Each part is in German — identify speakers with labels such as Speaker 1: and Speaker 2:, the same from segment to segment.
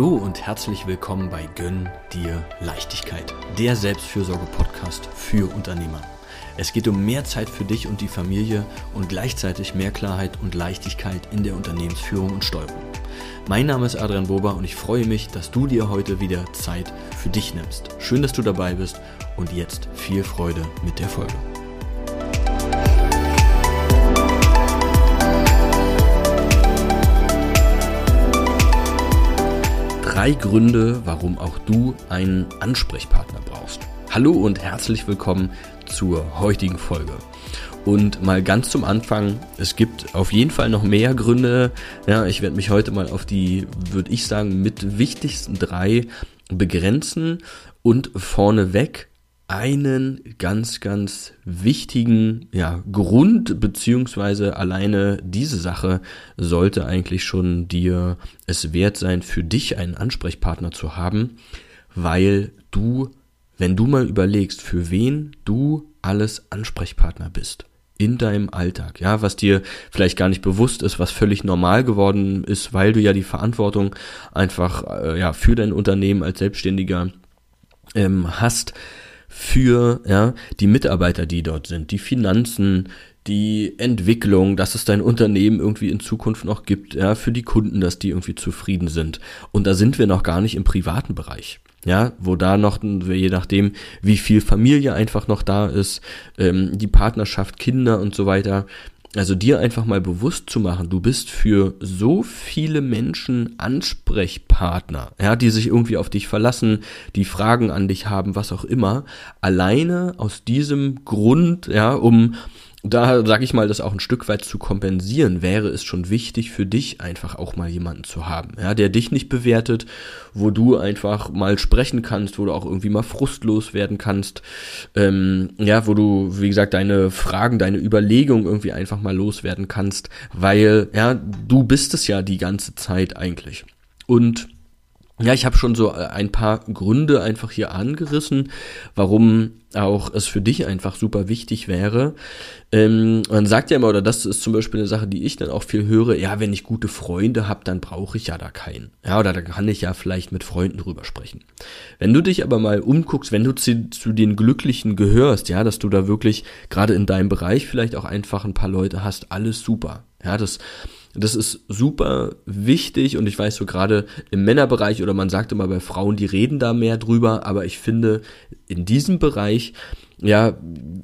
Speaker 1: Hallo und herzlich willkommen bei Gönn dir Leichtigkeit, der Selbstfürsorge-Podcast für Unternehmer. Es geht um mehr Zeit für dich und die Familie und gleichzeitig mehr Klarheit und Leichtigkeit in der Unternehmensführung und Steuerung. Mein Name ist Adrian Bober und ich freue mich, dass du dir heute wieder Zeit für dich nimmst. Schön, dass du dabei bist und jetzt viel Freude mit der Folge. Drei Gründe, warum auch du einen Ansprechpartner brauchst. Hallo und herzlich willkommen zur heutigen Folge. Und mal ganz zum Anfang, es gibt auf jeden Fall noch mehr Gründe. Ja, ich werde mich heute mal auf die, würde ich sagen, mit wichtigsten drei begrenzen und vorneweg einen ganz, ganz wichtigen ja, Grund, beziehungsweise alleine diese Sache sollte eigentlich schon dir es wert sein, für dich einen Ansprechpartner zu haben, weil du, wenn du mal überlegst, für wen du alles Ansprechpartner bist in deinem Alltag, ja, was dir vielleicht gar nicht bewusst ist, was völlig normal geworden ist, weil du ja die Verantwortung einfach äh, ja für dein Unternehmen als Selbstständiger ähm, hast, für ja, die Mitarbeiter, die dort sind, die Finanzen, die Entwicklung, dass es dein Unternehmen irgendwie in Zukunft noch gibt, ja, für die Kunden, dass die irgendwie zufrieden sind. Und da sind wir noch gar nicht im privaten Bereich. Ja, wo da noch, je nachdem, wie viel Familie einfach noch da ist, ähm, die Partnerschaft, Kinder und so weiter, also dir einfach mal bewusst zu machen, du bist für so viele Menschen Ansprechpartner, ja, die sich irgendwie auf dich verlassen, die Fragen an dich haben, was auch immer, alleine aus diesem Grund, ja, um da sage ich mal, das auch ein Stück weit zu kompensieren, wäre es schon wichtig für dich einfach auch mal jemanden zu haben, ja, der dich nicht bewertet, wo du einfach mal sprechen kannst, wo du auch irgendwie mal frustlos werden kannst, ähm, ja, wo du, wie gesagt, deine Fragen, deine Überlegungen irgendwie einfach mal loswerden kannst, weil, ja, du bist es ja die ganze Zeit eigentlich. Und ja, ich habe schon so äh, ein paar Gründe einfach hier angerissen, warum auch es für dich einfach super wichtig wäre. Ähm, man sagt ja immer, oder das ist zum Beispiel eine Sache, die ich dann auch viel höre, ja, wenn ich gute Freunde habe, dann brauche ich ja da keinen. Ja, oder da kann ich ja vielleicht mit Freunden drüber sprechen. Wenn du dich aber mal umguckst, wenn du zu, zu den Glücklichen gehörst, ja, dass du da wirklich gerade in deinem Bereich vielleicht auch einfach ein paar Leute hast, alles super. Ja, das das ist super wichtig und ich weiß so gerade im Männerbereich oder man sagt immer bei Frauen, die reden da mehr drüber, aber ich finde in diesem Bereich, ja,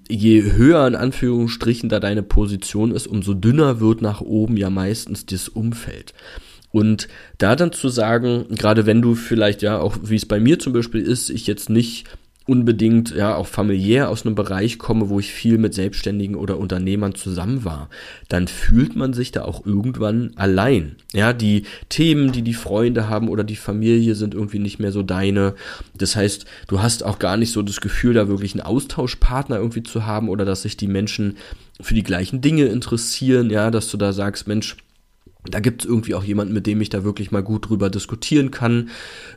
Speaker 1: je höher in Anführungsstrichen da deine Position ist, umso dünner wird nach oben ja meistens das Umfeld. Und da dann zu sagen, gerade wenn du vielleicht ja auch, wie es bei mir zum Beispiel ist, ich jetzt nicht unbedingt ja auch familiär aus einem Bereich komme, wo ich viel mit Selbstständigen oder Unternehmern zusammen war, dann fühlt man sich da auch irgendwann allein. Ja, die Themen, die die Freunde haben oder die Familie sind irgendwie nicht mehr so deine. Das heißt, du hast auch gar nicht so das Gefühl, da wirklich einen Austauschpartner irgendwie zu haben oder dass sich die Menschen für die gleichen Dinge interessieren, ja, dass du da sagst, Mensch, da gibt es irgendwie auch jemanden, mit dem ich da wirklich mal gut drüber diskutieren kann,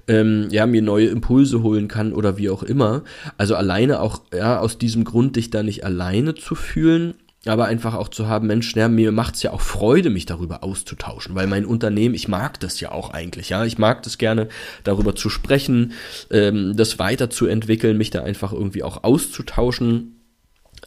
Speaker 1: ähm, ja, mir neue Impulse holen kann oder wie auch immer. Also alleine auch, ja, aus diesem Grund, dich da nicht alleine zu fühlen, aber einfach auch zu haben, Mensch, ja, mir macht's ja auch Freude, mich darüber auszutauschen, weil mein Unternehmen, ich mag das ja auch eigentlich, ja, ich mag das gerne, darüber zu sprechen, ähm, das weiterzuentwickeln, mich da einfach irgendwie auch auszutauschen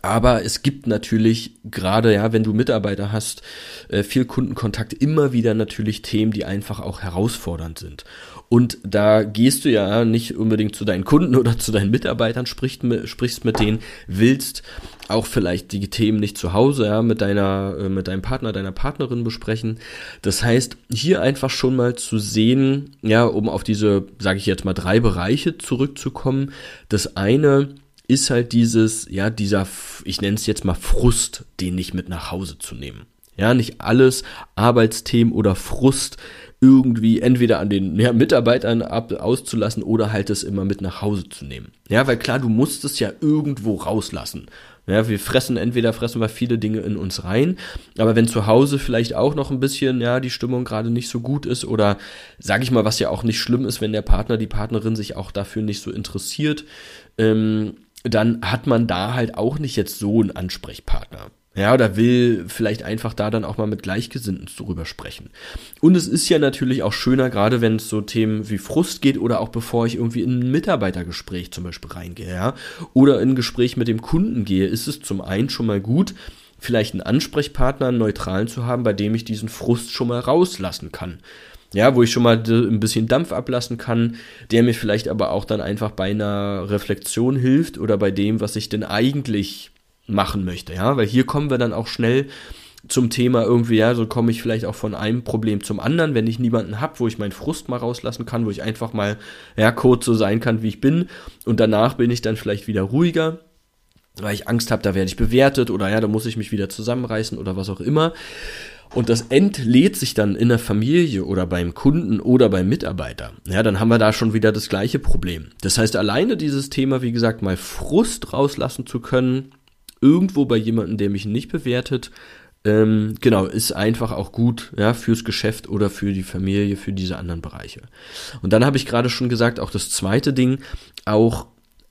Speaker 1: aber es gibt natürlich gerade, ja, wenn du Mitarbeiter hast, äh, viel Kundenkontakt, immer wieder natürlich Themen, die einfach auch herausfordernd sind. Und da gehst du ja nicht unbedingt zu deinen Kunden oder zu deinen Mitarbeitern, sprichst, sprichst mit denen, willst auch vielleicht die Themen nicht zu Hause, ja, mit deiner, äh, mit deinem Partner, deiner Partnerin besprechen. Das heißt, hier einfach schon mal zu sehen, ja, um auf diese, sage ich jetzt mal, drei Bereiche zurückzukommen. Das eine, ist halt dieses, ja, dieser, ich nenne es jetzt mal Frust, den nicht mit nach Hause zu nehmen. Ja, nicht alles Arbeitsthemen oder Frust irgendwie entweder an den ja, Mitarbeitern ab, auszulassen oder halt es immer mit nach Hause zu nehmen. Ja, weil klar, du musst es ja irgendwo rauslassen. Ja, wir fressen, entweder fressen wir viele Dinge in uns rein, aber wenn zu Hause vielleicht auch noch ein bisschen, ja, die Stimmung gerade nicht so gut ist oder sage ich mal, was ja auch nicht schlimm ist, wenn der Partner, die Partnerin sich auch dafür nicht so interessiert, ähm, dann hat man da halt auch nicht jetzt so einen Ansprechpartner. Ja, oder will vielleicht einfach da dann auch mal mit Gleichgesinnten drüber sprechen. Und es ist ja natürlich auch schöner, gerade wenn es so Themen wie Frust geht oder auch bevor ich irgendwie in ein Mitarbeitergespräch zum Beispiel reingehe, ja, oder in ein Gespräch mit dem Kunden gehe, ist es zum einen schon mal gut, vielleicht einen Ansprechpartner, einen neutralen zu haben, bei dem ich diesen Frust schon mal rauslassen kann. Ja, wo ich schon mal ein bisschen Dampf ablassen kann, der mir vielleicht aber auch dann einfach bei einer Reflexion hilft oder bei dem, was ich denn eigentlich machen möchte, ja, weil hier kommen wir dann auch schnell zum Thema irgendwie, ja, so komme ich vielleicht auch von einem Problem zum anderen, wenn ich niemanden habe, wo ich meinen Frust mal rauslassen kann, wo ich einfach mal, ja, kurz so sein kann, wie ich bin und danach bin ich dann vielleicht wieder ruhiger, weil ich Angst habe, da werde ich bewertet oder ja, da muss ich mich wieder zusammenreißen oder was auch immer. Und das entlädt sich dann in der Familie oder beim Kunden oder beim Mitarbeiter. Ja, dann haben wir da schon wieder das gleiche Problem. Das heißt, alleine dieses Thema, wie gesagt, mal Frust rauslassen zu können, irgendwo bei jemandem, der mich nicht bewertet, ähm, genau, ist einfach auch gut, ja, fürs Geschäft oder für die Familie, für diese anderen Bereiche. Und dann habe ich gerade schon gesagt, auch das zweite Ding, auch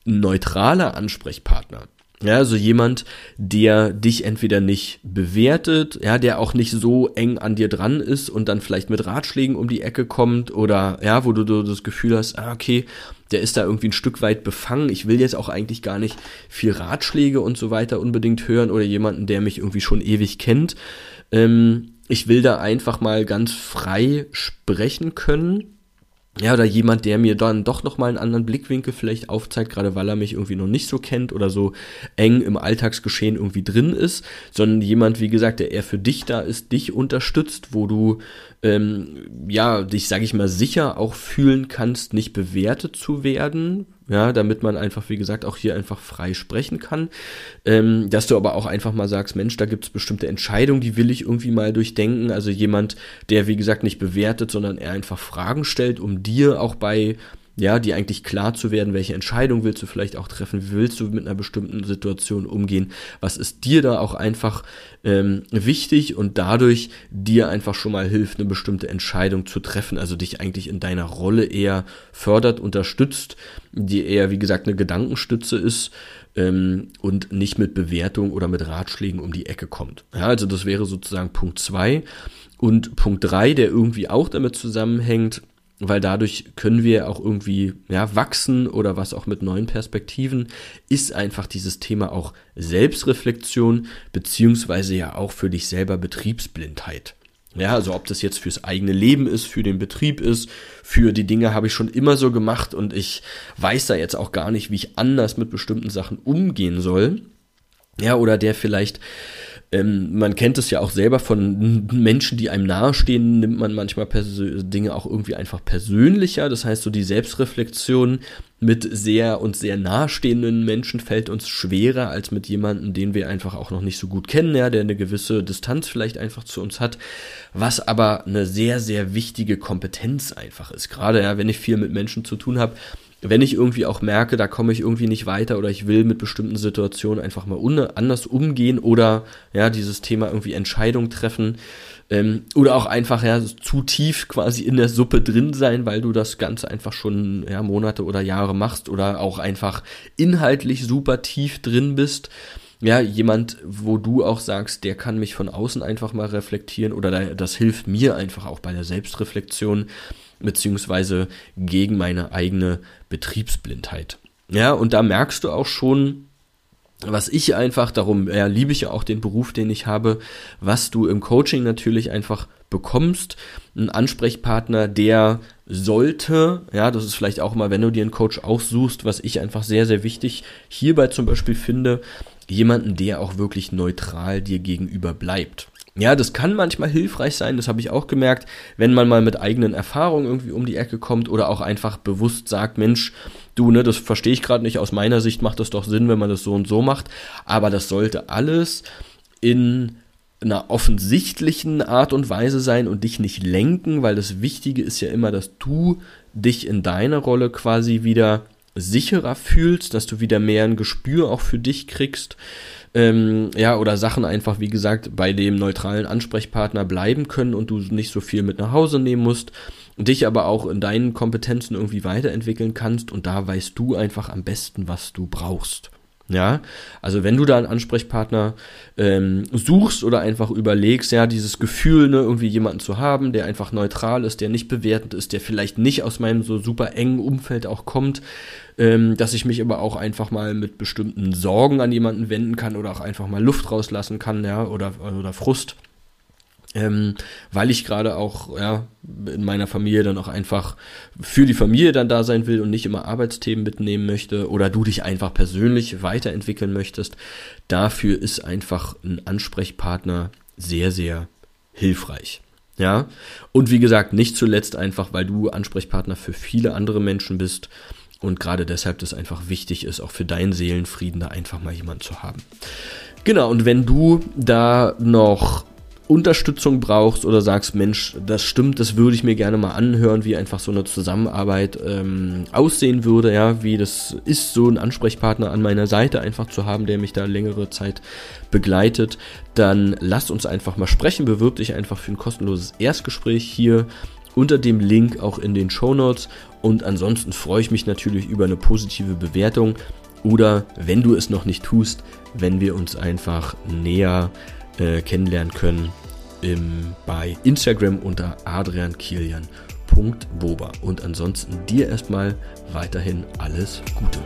Speaker 1: neutraler Ansprechpartner. Ja, also jemand, der dich entweder nicht bewertet, ja, der auch nicht so eng an dir dran ist und dann vielleicht mit Ratschlägen um die Ecke kommt oder ja, wo du, du das Gefühl hast, ah, okay, der ist da irgendwie ein Stück weit befangen. Ich will jetzt auch eigentlich gar nicht viel Ratschläge und so weiter unbedingt hören oder jemanden, der mich irgendwie schon ewig kennt. Ähm, ich will da einfach mal ganz frei sprechen können ja, oder jemand, der mir dann doch nochmal einen anderen Blickwinkel vielleicht aufzeigt, gerade weil er mich irgendwie noch nicht so kennt oder so eng im Alltagsgeschehen irgendwie drin ist, sondern jemand, wie gesagt, der eher für dich da ist, dich unterstützt, wo du ähm, ja dich, sag ich mal, sicher auch fühlen kannst, nicht bewertet zu werden, ja, damit man einfach, wie gesagt, auch hier einfach frei sprechen kann. Ähm, dass du aber auch einfach mal sagst, Mensch, da gibt es bestimmte Entscheidungen, die will ich irgendwie mal durchdenken. Also jemand, der, wie gesagt, nicht bewertet, sondern er einfach Fragen stellt, um dir auch bei ja, die eigentlich klar zu werden, welche Entscheidung willst du vielleicht auch treffen, wie willst du mit einer bestimmten Situation umgehen, was ist dir da auch einfach ähm, wichtig und dadurch dir einfach schon mal hilft, eine bestimmte Entscheidung zu treffen, also dich eigentlich in deiner Rolle eher fördert, unterstützt, die eher, wie gesagt, eine Gedankenstütze ist ähm, und nicht mit Bewertung oder mit Ratschlägen um die Ecke kommt. Ja, also das wäre sozusagen Punkt zwei. Und Punkt drei, der irgendwie auch damit zusammenhängt, weil dadurch können wir auch irgendwie ja, wachsen oder was auch mit neuen Perspektiven, ist einfach dieses Thema auch Selbstreflexion, beziehungsweise ja auch für dich selber Betriebsblindheit. Ja, also ob das jetzt fürs eigene Leben ist, für den Betrieb ist, für die Dinge habe ich schon immer so gemacht und ich weiß da jetzt auch gar nicht, wie ich anders mit bestimmten Sachen umgehen soll. Ja, oder der vielleicht ähm, man kennt es ja auch selber von Menschen, die einem nahestehen, nimmt man manchmal Dinge auch irgendwie einfach persönlicher. Das heißt, so die Selbstreflexion mit sehr und sehr nahestehenden Menschen fällt uns schwerer als mit jemandem, den wir einfach auch noch nicht so gut kennen, ja, der eine gewisse Distanz vielleicht einfach zu uns hat, was aber eine sehr, sehr wichtige Kompetenz einfach ist. Gerade ja, wenn ich viel mit Menschen zu tun habe, wenn ich irgendwie auch merke, da komme ich irgendwie nicht weiter oder ich will mit bestimmten Situationen einfach mal anders umgehen oder ja, dieses Thema irgendwie Entscheidung treffen ähm, oder auch einfach ja zu tief quasi in der Suppe drin sein, weil du das Ganze einfach schon ja, Monate oder Jahre machst oder auch einfach inhaltlich super tief drin bist. Ja, jemand, wo du auch sagst, der kann mich von außen einfach mal reflektieren oder das hilft mir einfach auch bei der Selbstreflexion beziehungsweise gegen meine eigene Betriebsblindheit. Ja, und da merkst du auch schon, was ich einfach, darum ja, liebe ich ja auch den Beruf, den ich habe, was du im Coaching natürlich einfach bekommst. Ein Ansprechpartner, der sollte, ja, das ist vielleicht auch mal, wenn du dir einen Coach aussuchst, was ich einfach sehr, sehr wichtig hierbei zum Beispiel finde, jemanden, der auch wirklich neutral dir gegenüber bleibt. Ja, das kann manchmal hilfreich sein, das habe ich auch gemerkt, wenn man mal mit eigenen Erfahrungen irgendwie um die Ecke kommt oder auch einfach bewusst sagt, Mensch, du, ne, das verstehe ich gerade nicht, aus meiner Sicht macht das doch Sinn, wenn man das so und so macht, aber das sollte alles in einer offensichtlichen Art und Weise sein und dich nicht lenken, weil das Wichtige ist ja immer, dass du dich in deiner Rolle quasi wieder sicherer fühlst, dass du wieder mehr ein Gespür auch für dich kriegst ähm, ja, oder Sachen einfach, wie gesagt, bei dem neutralen Ansprechpartner bleiben können und du nicht so viel mit nach Hause nehmen musst, dich aber auch in deinen Kompetenzen irgendwie weiterentwickeln kannst und da weißt du einfach am besten, was du brauchst. Ja, also wenn du da einen Ansprechpartner ähm, suchst oder einfach überlegst, ja, dieses Gefühl, ne, irgendwie jemanden zu haben, der einfach neutral ist, der nicht bewertend ist, der vielleicht nicht aus meinem so super engen Umfeld auch kommt, ähm, dass ich mich aber auch einfach mal mit bestimmten Sorgen an jemanden wenden kann oder auch einfach mal Luft rauslassen kann, ja, oder, oder Frust ähm, weil ich gerade auch ja, in meiner Familie dann auch einfach für die Familie dann da sein will und nicht immer Arbeitsthemen mitnehmen möchte oder du dich einfach persönlich weiterentwickeln möchtest, dafür ist einfach ein Ansprechpartner sehr, sehr hilfreich. Ja, und wie gesagt, nicht zuletzt einfach, weil du Ansprechpartner für viele andere Menschen bist und gerade deshalb das einfach wichtig ist, auch für deinen Seelenfrieden da einfach mal jemanden zu haben. Genau, und wenn du da noch Unterstützung brauchst oder sagst, Mensch, das stimmt, das würde ich mir gerne mal anhören, wie einfach so eine Zusammenarbeit ähm, aussehen würde, ja, wie das ist, so einen Ansprechpartner an meiner Seite einfach zu haben, der mich da längere Zeit begleitet, dann lass uns einfach mal sprechen, bewirb dich einfach für ein kostenloses Erstgespräch hier unter dem Link auch in den Show Notes. Und ansonsten freue ich mich natürlich über eine positive Bewertung oder wenn du es noch nicht tust, wenn wir uns einfach näher äh, kennenlernen können im, bei Instagram unter adriankilian.boba. Und ansonsten dir erstmal weiterhin alles Gute.